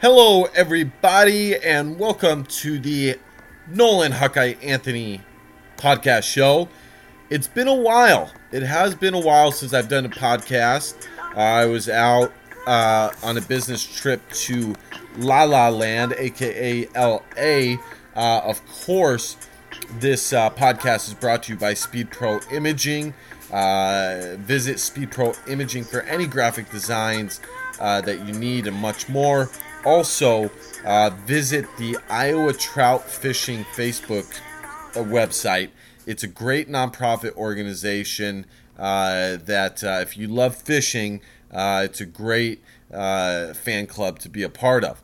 Hello, everybody, and welcome to the Nolan Hawkeye Anthony podcast show. It's been a while. It has been a while since I've done a podcast. I was out uh, on a business trip to La La Land, aka LA. Uh, of course, this uh, podcast is brought to you by Speed Pro Imaging. Uh, visit Speed Pro Imaging for any graphic designs uh, that you need and much more. Also, uh, visit the Iowa Trout Fishing Facebook uh, website. It's a great nonprofit organization uh, that, uh, if you love fishing, uh, it's a great uh, fan club to be a part of.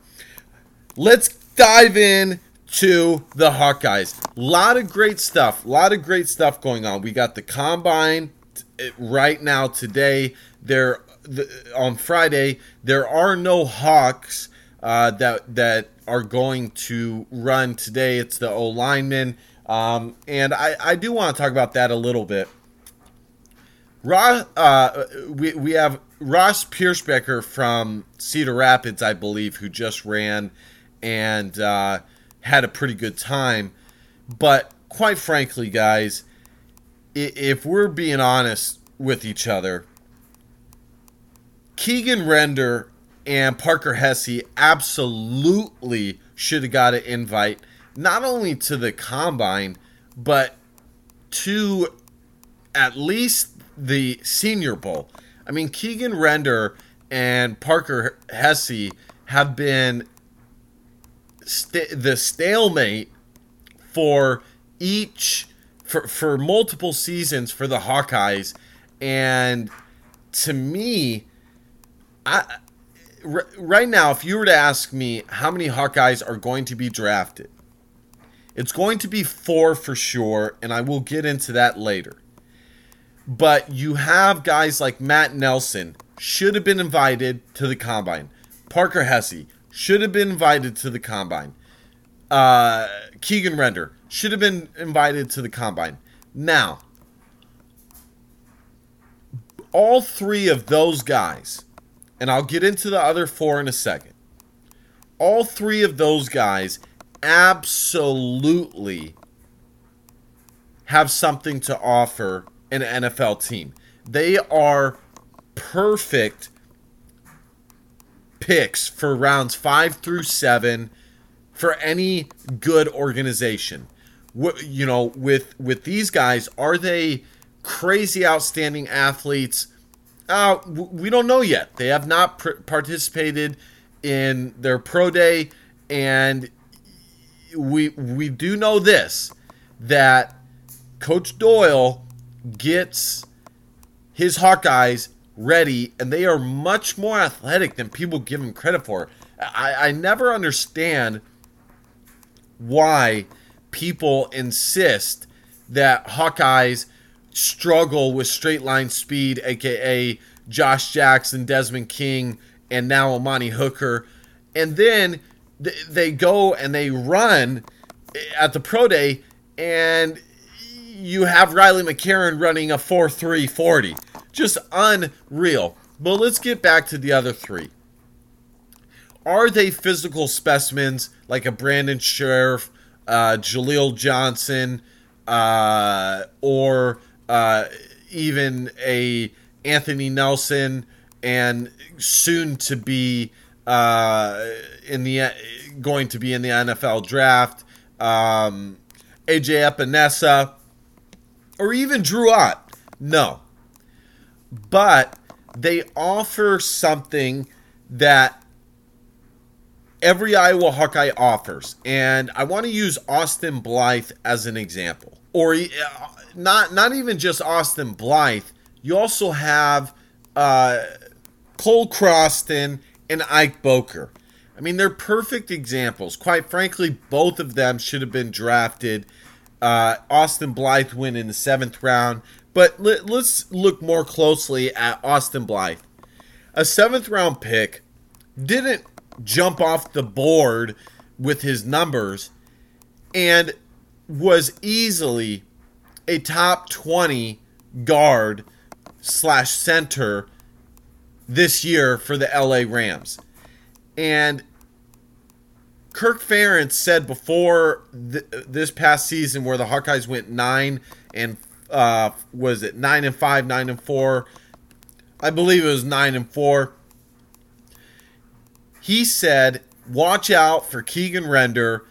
Let's dive in to the Hawkeyes. A lot of great stuff. A lot of great stuff going on. We got the combine t- right now today. There the, on Friday. There are no Hawks uh, that that are going to run today. It's the O linemen, um, and I, I do want to talk about that a little bit. Ross, uh, we we have Ross Pierschbacher from Cedar Rapids, I believe, who just ran and uh, had a pretty good time. But quite frankly, guys, if we're being honest with each other, Keegan Render and Parker Hesse absolutely should have got an invite, not only to the combine, but to at least the Senior Bowl. I mean, Keegan Render and Parker Hesse have been st- the stalemate for each for for multiple seasons for the Hawkeyes, and to me, I right now, if you were to ask me how many Hawkeyes are going to be drafted, it's going to be four for sure, and I will get into that later. But you have guys like Matt Nelson, should have been invited to the combine. Parker Hesse should have been invited to the combine. Uh, Keegan Render should have been invited to the combine. Now, all three of those guys and I'll get into the other four in a second. All three of those guys absolutely have something to offer an NFL team. They are perfect picks for rounds five through seven for any good organization. You know, with with these guys, are they crazy outstanding athletes? Uh, we don't know yet. They have not pr- participated in their pro day, and we we do know this that Coach Doyle gets his Hawkeyes ready, and they are much more athletic than people give them credit for. I, I never understand why people insist that Hawkeyes struggle with straight line speed, aka Josh Jackson, Desmond King, and now Amani Hooker. And then they go and they run at the pro day, and you have Riley McCarron running a 4 3 40. Just unreal. But let's get back to the other three. Are they physical specimens like a Brandon Scherff, uh, Jaleel Johnson, uh, or uh, even a Anthony Nelson and soon to be uh, in the going to be in the NFL draft, um, AJ Epenesa, or even Drew Ott. No, but they offer something that every Iowa Hawkeye offers, and I want to use Austin Blythe as an example, or uh, not not even just Austin Blythe. You also have uh, Cole Croston and Ike Boettger. I mean, they're perfect examples. Quite frankly, both of them should have been drafted. Uh, Austin Blythe went in the seventh round, but let, let's look more closely at Austin Blythe. A seventh round pick didn't jump off the board with his numbers and was easily a top 20 guard slash center this year for the LA Rams. And Kirk Ferentz said before th- this past season, where the Hawkeyes went nine and uh, was it nine and five, nine and four? I believe it was nine and four. He said, "Watch out for Keegan Render."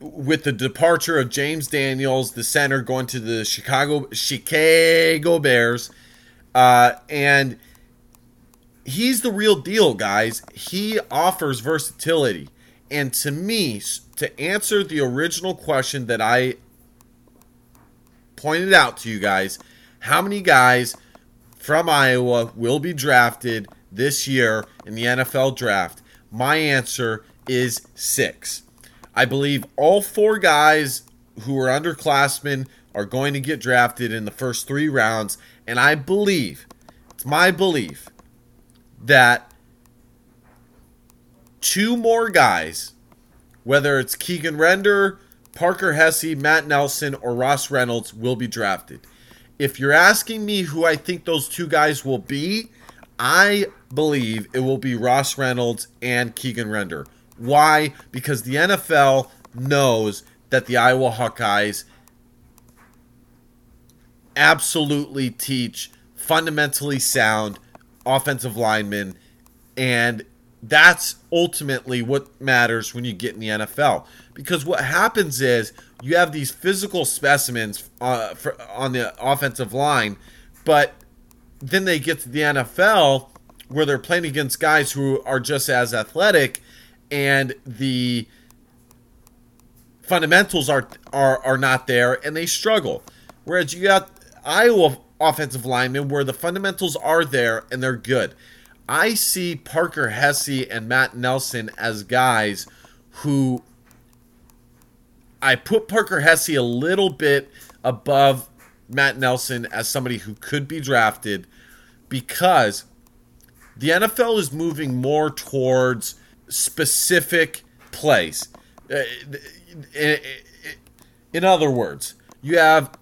With the departure of James Daniels, the center going to the Chicago Chicago Bears, uh, and he's the real deal, guys. He offers versatility. And to me, to answer the original question that I pointed out to you guys, how many guys from Iowa will be drafted this year in the NFL draft? My answer is six. I believe all four guys who are underclassmen are going to get drafted in the first three rounds. And I believe, it's my belief, that two more guys, whether it's Keegan Render, Parker Hesse, Matt Nelson, or Ross Reynolds, will be drafted. If you're asking me who I think those two guys will be, I believe it will be Ross Reynolds and Keegan Render. Why? Because the NFL knows that the Iowa Hawkeyes absolutely teach fundamentally sound offensive linemen, and that's ultimately what matters when you get in the NFL. Because what happens is you have these physical specimens uh, for, on the offensive line, but then they get to the NFL where they're playing against guys who are just as athletic, and the fundamentals are are are not there, and they struggle. Whereas you got Iowa offensive linemen where the fundamentals are there and they're good. I see Parker Hesse and Matt Nelson as guys who I put Parker Hesse a little bit above Matt Nelson as somebody who could be drafted because the NFL is moving more towards specific plays. Uh, in other words, you have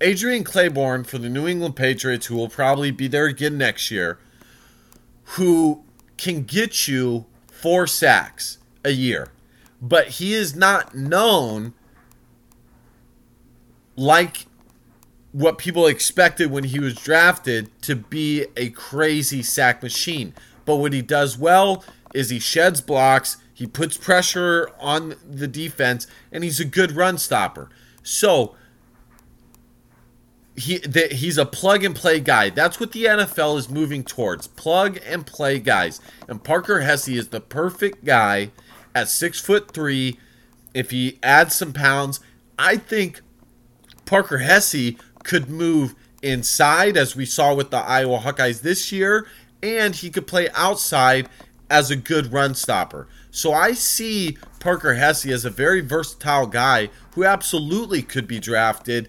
Adrian Clayborn for the New England Patriots, who will probably be there again next year, who can get you four sacks a year. But he is not known like what people expected when he was drafted to be a crazy sack machine. But what he does well is he sheds blocks, he puts pressure on the defense, and he's a good run stopper. So, he that he's a plug and play guy. That's what the NFL is moving towards. Plug and play guys. And Parker Hesse is the perfect guy at six foot three. If he adds some pounds, I think Parker Hesse could move inside as we saw with the Iowa Hawkeyes this year, and he could play outside as a good run stopper. So I see Parker Hesse as a very versatile guy who absolutely could be drafted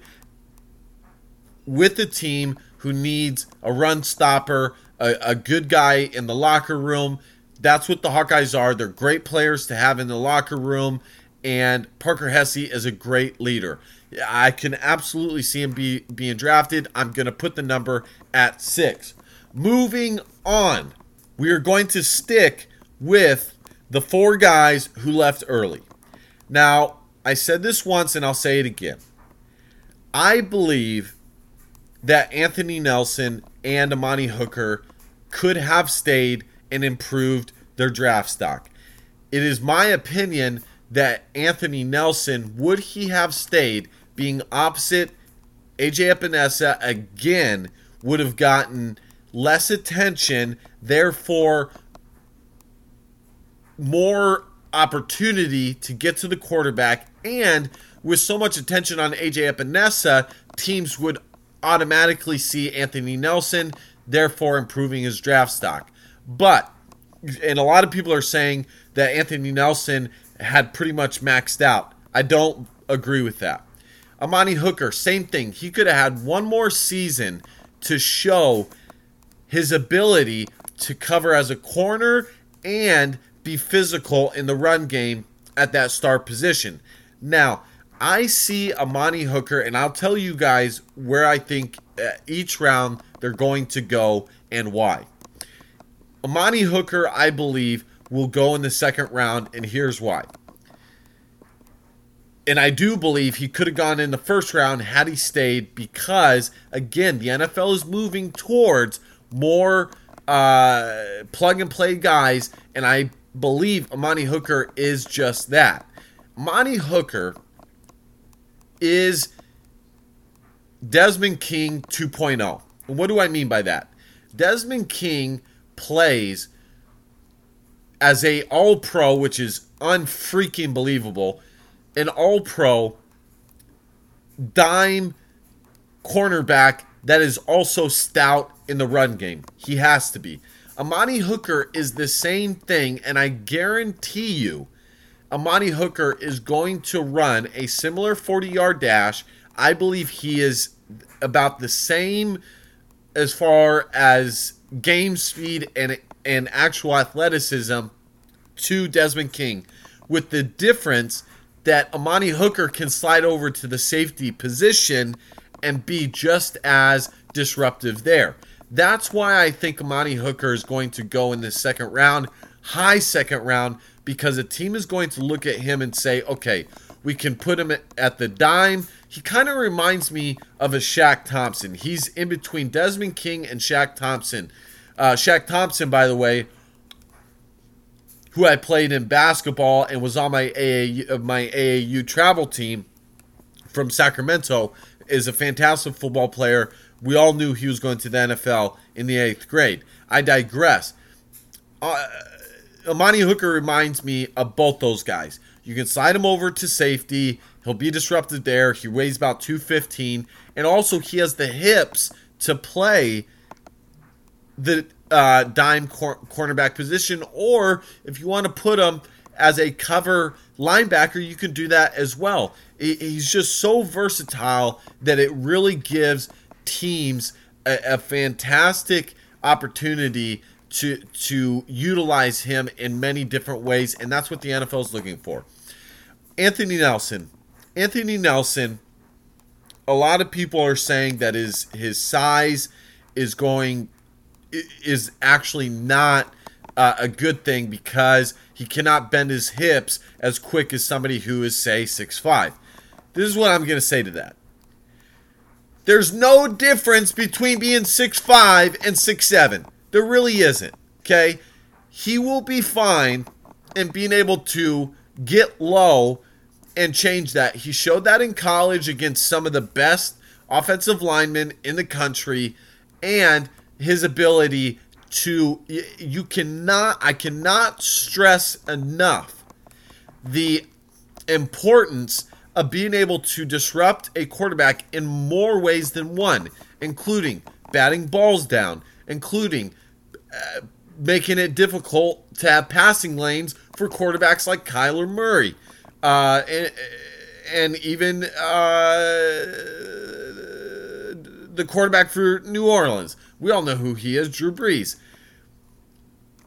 with a team who needs a run stopper, a, a good guy in the locker room. That's what the Hawkeyes are. They're great players to have in the locker room, and Parker Hesse is a great leader. I can absolutely see him be being drafted. I'm going to put the number at six. Moving on, we are going to stick with the four guys who left early. Now, I said this once and I'll say it again. I believe that Anthony Nelson and Amani Hooker could have stayed and improved their draft stock. It is my opinion that Anthony Nelson, would he have stayed, being opposite AJ Epenesa again, would have gotten less attention, therefore more opportunity to get to the quarterback. And with so much attention on AJ Epenesa, teams would automatically see Anthony Nelson, therefore improving his draft stock. But, and a lot of people are saying that Anthony Nelson had pretty much maxed out. I don't agree with that. Amani Hooker, same thing. He could have had one more season to show his ability to cover as a corner and be physical in the run game at that star position. Now, I see Amani Hooker, and I'll tell you guys where I think uh, each round they're going to go and why. Amani Hooker, I believe, will go in the second round, and here's why. And I do believe he could have gone in the first round had he stayed because, again, the NFL is moving towards more uh, plug and play guys, and I believe Amani Hooker is just that. Amani Hooker is Desmond King 2.0. And what do I mean by that? Desmond King plays as a all pro, which is unfreaking believable, an all pro dime cornerback that is also stout in the run game. He has to be. Amani Hooker is the same thing, and I guarantee you, Amani Hooker is going to run a similar 40 yard dash. I believe he is about the same as far as game speed and and actual athleticism to Desmond King, with the difference that Amani Hooker can slide over to the safety position and be just as disruptive there. That's why I think Amani Hooker is going to go in the second round, high second round, because a team is going to look at him and say, okay, we can put him at the dime. He kind of reminds me of a Shaq Thompson. He's in between Desmond King and Shaq Thompson. Uh, Shaq Thompson, by the way, who I played in basketball and was on my AAU, my AAU travel team from Sacramento, is a fantastic football player. We all knew he was going to the NFL in the eighth grade. I digress. Uh, Hooker reminds me of both those guys. You can slide him over to safety. He'll be disrupted there. He weighs about 215. And also, he has the hips to play the uh, dime cor- cornerback position. Or if you want to put him as a cover linebacker, you can do that as well. He's just so versatile that it really gives teams a, a fantastic opportunity to to utilize him in many different ways, and that's what the NFL is looking for. Anthony Nelson, Anthony Nelson. A lot of people are saying that his his size is going is actually not uh, a good thing because he cannot bend his hips as quick as somebody who is say six five. This is what I'm going to say to that. There's no difference between being six five and six seven. There really isn't. Okay? He will be fine in being able to get low and change that. He showed that in college against some of the best offensive linemen in the country and his ability to you cannot I cannot stress enough the importance of being able to disrupt a quarterback in more ways than one, including batting balls down, including uh, making it difficult to have passing lanes for quarterbacks like Kyler Murray, uh, and, and, even uh, the quarterback for New Orleans. We all know who he is, Drew Brees.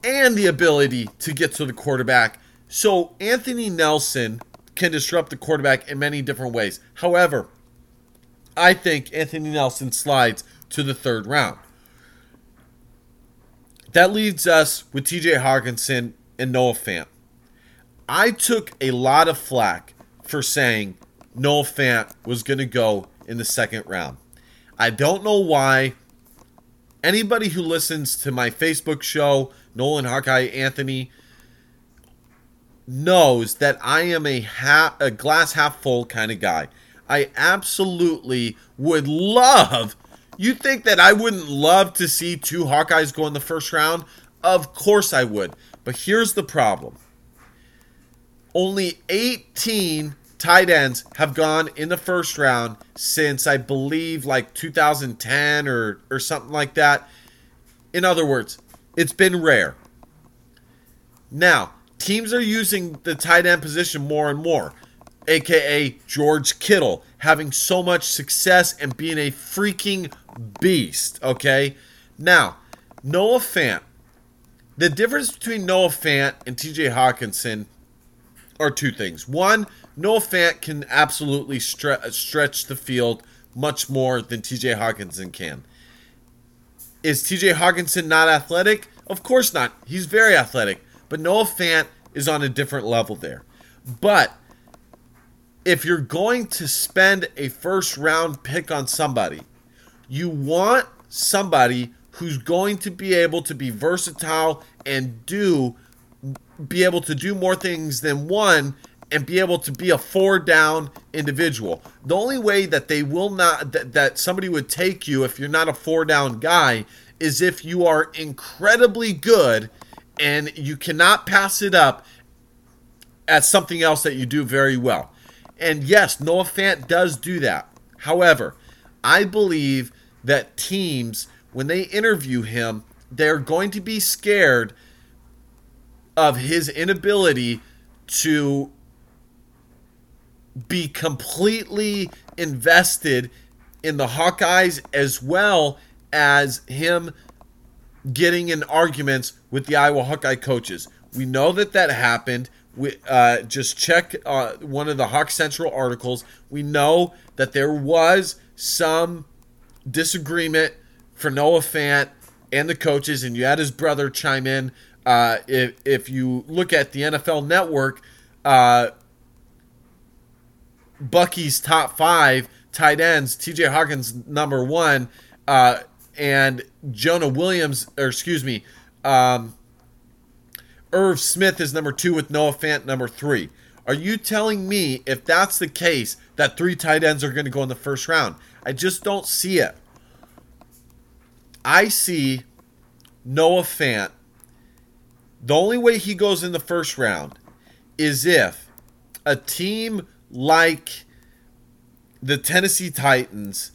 And the ability to get to the quarterback. So Anthony Nelson can disrupt the quarterback in many different ways. However, I think Anthony Nelson slides to the third round. That leaves us with TJ Hockenson and Noah Fant. I took a lot of flack for saying Noah Fant was going to go in the second round. I don't know why. Anybody who listens to my Facebook show, Nolan Hawkeye Anthony, knows that I am a half, a glass half full kind of guy. I absolutely would love. You think that I wouldn't love to see two Hawkeyes go in the first round? Of course I would. But here's the problem. Only 18 tight ends have gone in the first round since I believe like 2010 or or something like that. In other words, it's been rare. Now, teams are using the tight end position more and more, aka George Kittle having so much success and being a freaking beast, okay? Now, Noah Fant. The difference between Noah Fant and TJ Hockenson are two things. One, Noah Fant can absolutely stre- stretch the field much more than TJ Hockenson can. Is TJ Hockenson not athletic? Of course not. He's very athletic but Noah Fant is on a different level there. But if you're going to spend a first round pick on somebody, you want somebody who's going to be able to be versatile and do be able to do more things than one and be able to be a four down individual. The only way that they will not that, that somebody would take you if you're not a four down guy is if you are incredibly good and you cannot pass it up at something else that you do very well. And yes, Noah Fant does do that. However, I believe that teams, when they interview him, they're going to be scared of his inability to be completely invested in the Hawkeyes as well as him getting in arguments with the Iowa Hawkeye coaches. We know that that happened. We uh, just check uh, one of the Hawk Central articles. We know that there was some disagreement for Noah Fant and the coaches, and you had his brother chime in. Uh, if if you look at the NFL Network, uh, Bucky's top five tight ends, T.J. Hawkins number one, uh, and Jonah Williams, or excuse me, um, Irv Smith is number two with Noah Fant number three. Are you telling me if that's the case that three tight ends are going to go in the first round? I just don't see it. I see Noah Fant. The only way he goes in the first round is if a team like the Tennessee Titans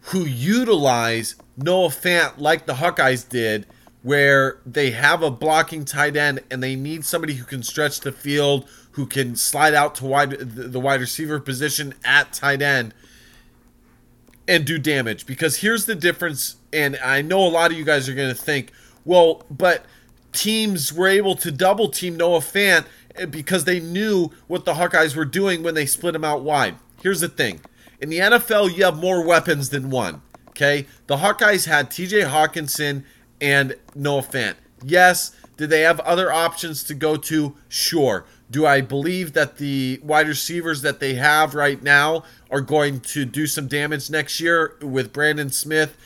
who utilize Noah Fant like the Hawkeyes did, where they have a blocking tight end and they need somebody who can stretch the field, who can slide out to wide the wide receiver position at tight end and do damage. Because here's the difference, and I know a lot of you guys are going to think, well, but teams were able to double team Noah Fant because they knew what the Hawkeyes were doing when they split him out wide. Here's the thing in the NFL, you have more weapons than one. Okay? The Hawkeyes had TJ Hockenson and Noah Fant. Yes, did they have other options to go to? Sure. Do I believe that the wide receivers that they have right now are going to do some damage next year with Brandon Smith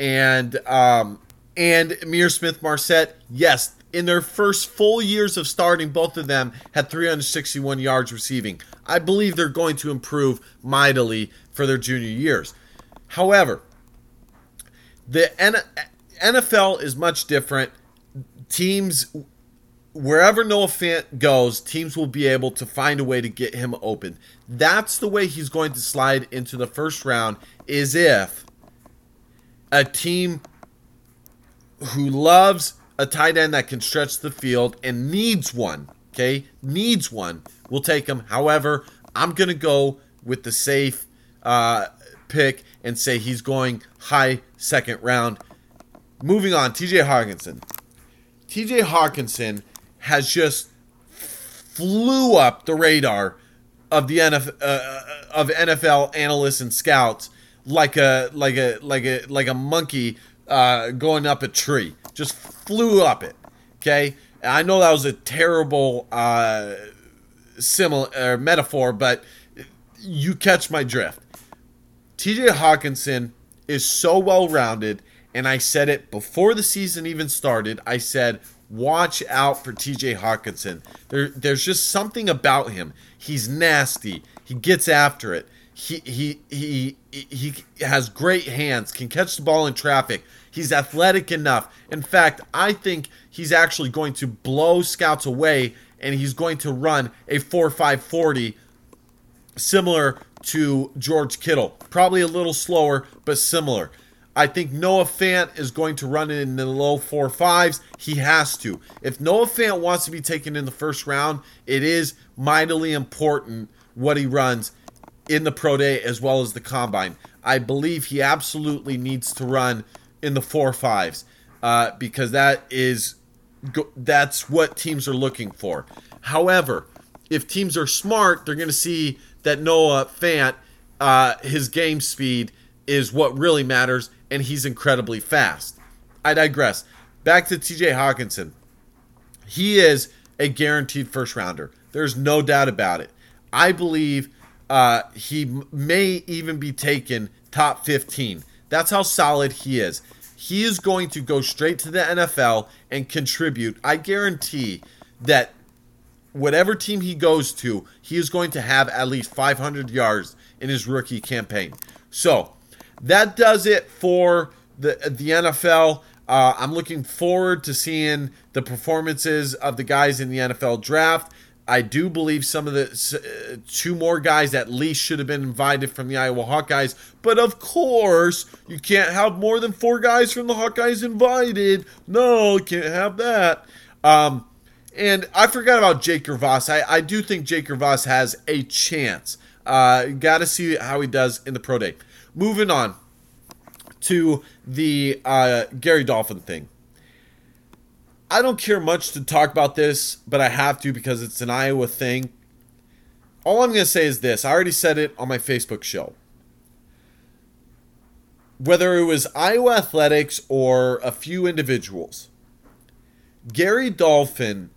and um, and Ihmir Smith-Marsette? Yes, in their first full years of starting, both of them had 361 yards receiving. I believe they're going to improve mightily for their junior years. However, the NFL is much different. Teams, wherever Noah Fant goes, teams will be able to find a way to get him open. That's the way he's going to slide into the first round, is if a team who loves a tight end that can stretch the field and needs one, okay, needs one, we'll take him. However, I'm going to go with the safe uh, pick and say he's going high second round. Moving on, TJ Hockenson. TJ Hockenson has just flew up the radar of the NFL, uh, uh, of NFL analysts and scouts like a like a like a like a monkey uh, going up a tree. Just flew up it. Okay, and I know that was a terrible uh, similar metaphor, but you catch my drift. TJ Hockenson is so well rounded, and I said it before the season even started. I said, watch out for TJ Hockenson. There, there's just something about him. He's nasty. He gets after it. He he he he has great hands. Can catch the ball in traffic. He's athletic enough. In fact, I think he's actually going to blow scouts away, and he's going to run a four five forty, similar to George Kittle. Probably a little slower, but similar. I think Noah Fant is going to run in the low four fives. He has to. If Noah Fant wants to be taken in the first round, it is mightily important what he runs in the pro day as well as the combine. I believe he absolutely needs to run in the four fives uh, because that is that's what teams are looking for. However, if teams are smart, they're going to see that Noah Fant, uh, his game speed is what really matters, and he's incredibly fast. I digress. Back to TJ Hockenson. he is a guaranteed first rounder. There's no doubt about it. I believe uh, he may even be taken top 15. That's how solid he is. He is going to go straight to the NFL and contribute. I guarantee that whatever team he goes to, he is going to have at least 500 yards in his rookie campaign. So that does it for the the NFL. Uh, I'm looking forward to seeing the performances of the guys in the NFL draft. I do believe some of the uh, two more guys at least should have been invited from the Iowa Hawkeyes, but of course you can't have more than four guys from the Hawkeyes invited. No, can't have that. Um, and I forgot about Jake Voss. I, I do think Jake Voss has a chance. Uh, Got to see how he does in the pro day. Moving on to the uh, Gary Dolphin thing. I don't care much to talk about this, but I have to because it's an Iowa thing. All I'm going to say is this I already said it on my Facebook show. Whether it was Iowa Athletics or a few individuals, Gary Dolphin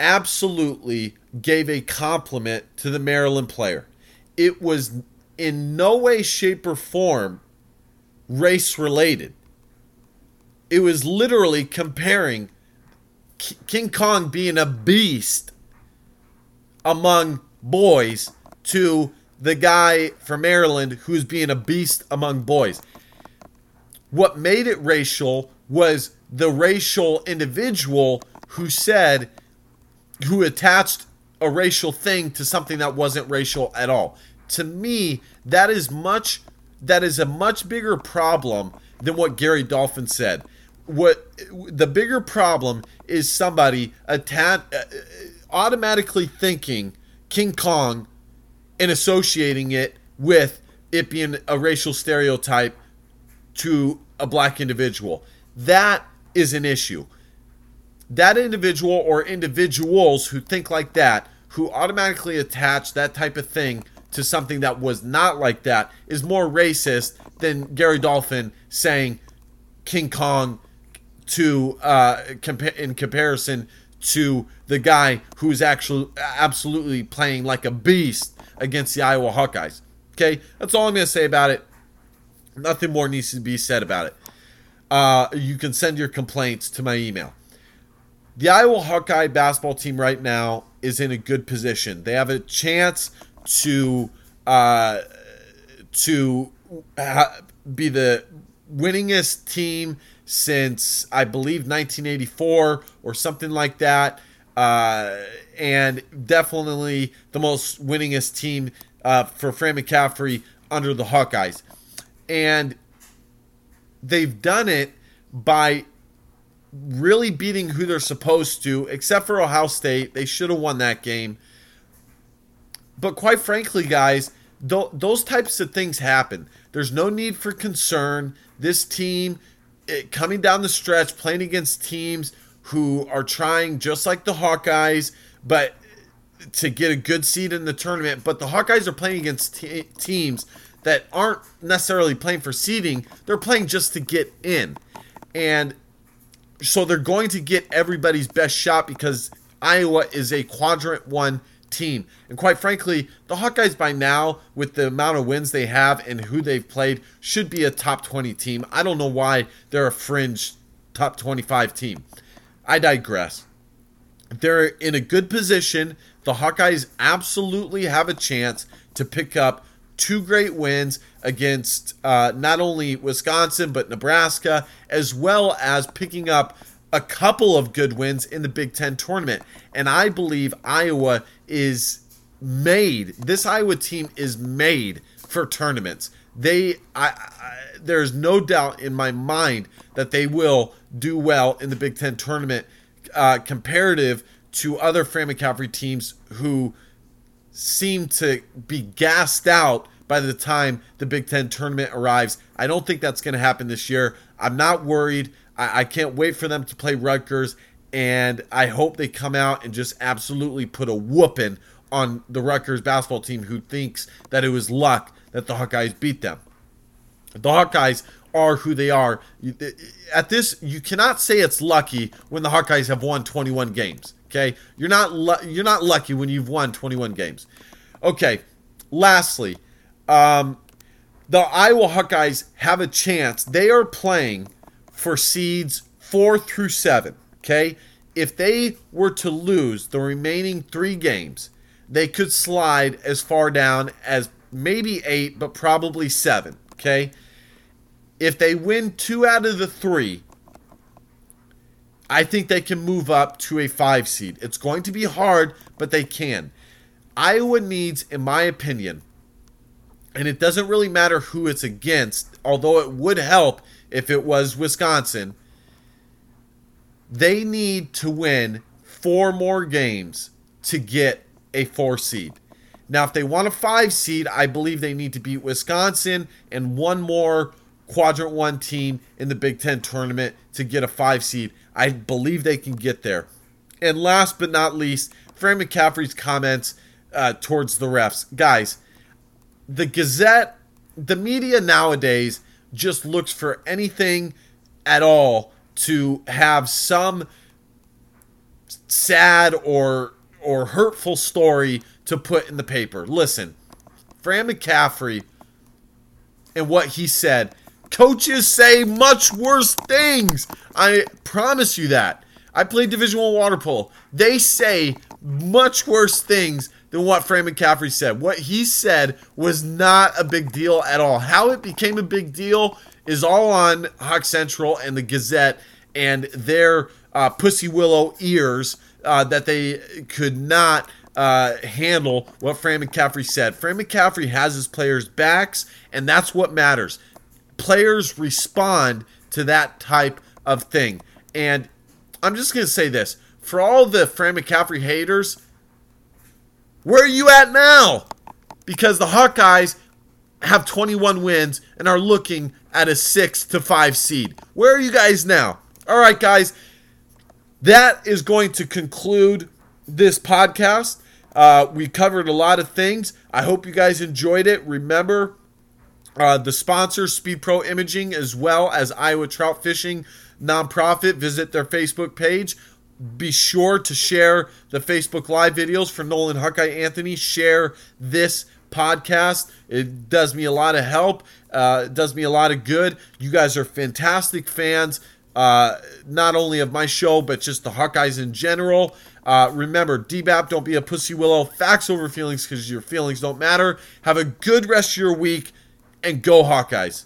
absolutely gave a compliment to the Maryland player. It was in no way, shape, or form race related. It was literally comparing King Kong being a beast among boys to the guy from Maryland who's being a beast among boys. What made it racial was the racial individual who said, who attached a racial thing to something that wasn't racial at all. To me, that is much that is a much bigger problem than what Gary Dolphin said. What the bigger problem is somebody uh, automatically thinking King Kong and associating it with it being a racial stereotype to a black individual. That is an issue that individual or individuals who think like that, who automatically attach that type of thing to something that was not like that, is more racist than Gary Dolphin saying King Kong to uh, compa- in comparison to the guy who's actually absolutely playing like a beast against the Iowa Hawkeyes. Okay, that's all I'm going to say about it. Nothing more needs to be said about it. Uh, you can send your complaints to my email the Iowa Hawkeye basketball team right now is in a good position. They have a chance to uh, to be the winningest team since I believe 1984 or something like that, uh, and definitely the most winningest team uh, for Fran McCaffery under the Hawkeyes, and they've done it by really beating who they're supposed to, except for Ohio State. They should have won that game. But quite frankly, guys, th- those types of things happen. There's no need for concern. This team, it, coming down the stretch, playing against teams who are trying, just like the Hawkeyes, but to get a good seed in the tournament. But the Hawkeyes are playing against teams that aren't necessarily playing for seeding, they're playing just to get in. And so they're going to get everybody's best shot because Iowa is a quadrant one team. And quite frankly, the Hawkeyes by now, with the amount of wins they have and who they've played, should be a top 20 team. I don't know why they're a fringe top 25 team. I digress. They're in a good position. The Hawkeyes absolutely have a chance to pick up two great wins against uh, not only Wisconsin but Nebraska, as well as picking up a couple of good wins in the Big Ten tournament. And I believe Iowa is made. This Iowa team is made for tournaments. They, I, I, there's no doubt in my mind that they will do well in the Big Ten tournament, uh, comparative to other Fran McCaffery teams who seem to be gassed out by the time the Big Ten tournament arrives. I don't think that's going to happen this year. I'm not worried. I, I can't wait for them to play Rutgers, and I hope they come out and just absolutely put a whooping on the Rutgers basketball team who thinks that it was luck that the Hawkeyes beat them. The Hawkeyes are who they are. At this, you cannot say it's lucky when the Hawkeyes have won 21 games. Okay, you're not you're not lucky when you've won 21 games. Okay, lastly, um, the Iowa Hawkeyes have a chance. They are playing for seeds four through seven. Okay, if they were to lose the remaining three games, they could slide as far down as maybe eight, but probably seven. Okay, if they win two out of the three, I think they can move up to a five seed. It's going to be hard, but they can. Iowa needs, in my opinion, and it doesn't really matter who it's against, although it would help if it was Wisconsin. They need to win four more games to get a four seed. Now, if they want a five seed, I believe they need to beat Wisconsin and one more quadrant one team in the Big Ten tournament to get a five seed. I believe they can get there. And last but not least, Fran McCaffery's comments uh, towards the refs. Guys, the Gazette, the media nowadays just looks for anything at all to have some sad or or hurtful story to put in the paper. Listen, Fran McCaffery and what he said Coaches say much worse things. I promise you that. I played Division One water polo. They say much worse things than what Fran McCaffery said. What he said was not a big deal at all. How it became a big deal is all on Hawk Central and the Gazette and their uh, pussy willow ears uh, that they could not uh, handle what Fran McCaffery said. Fran McCaffery has his players' backs, and that's what matters players respond to that type of thing. And I'm just going to say this for all the Fran McCaffery haters, where are you at now? Because the Hawkeyes have 21 wins and are looking at a 6 to 5 seed. Where are you guys now? All right, guys, that is going to conclude this podcast. Uh, we covered a lot of things. I hope you guys enjoyed it. Remember, uh, the sponsor, Speed Pro Imaging, as well as Iowa Trout Fishing Nonprofit, visit their Facebook page. Be sure to share the Facebook Live videos for Nolan Hawkeye Anthony. Share this podcast. It does me a lot of help. Uh, it does me a lot of good. You guys are fantastic fans, uh, not only of my show, but just the Hawkeyes in general. Uh, remember, DBAP, don't be a pussy willow. Facts over feelings because your feelings don't matter. Have a good rest of your week and go Hawkeyes.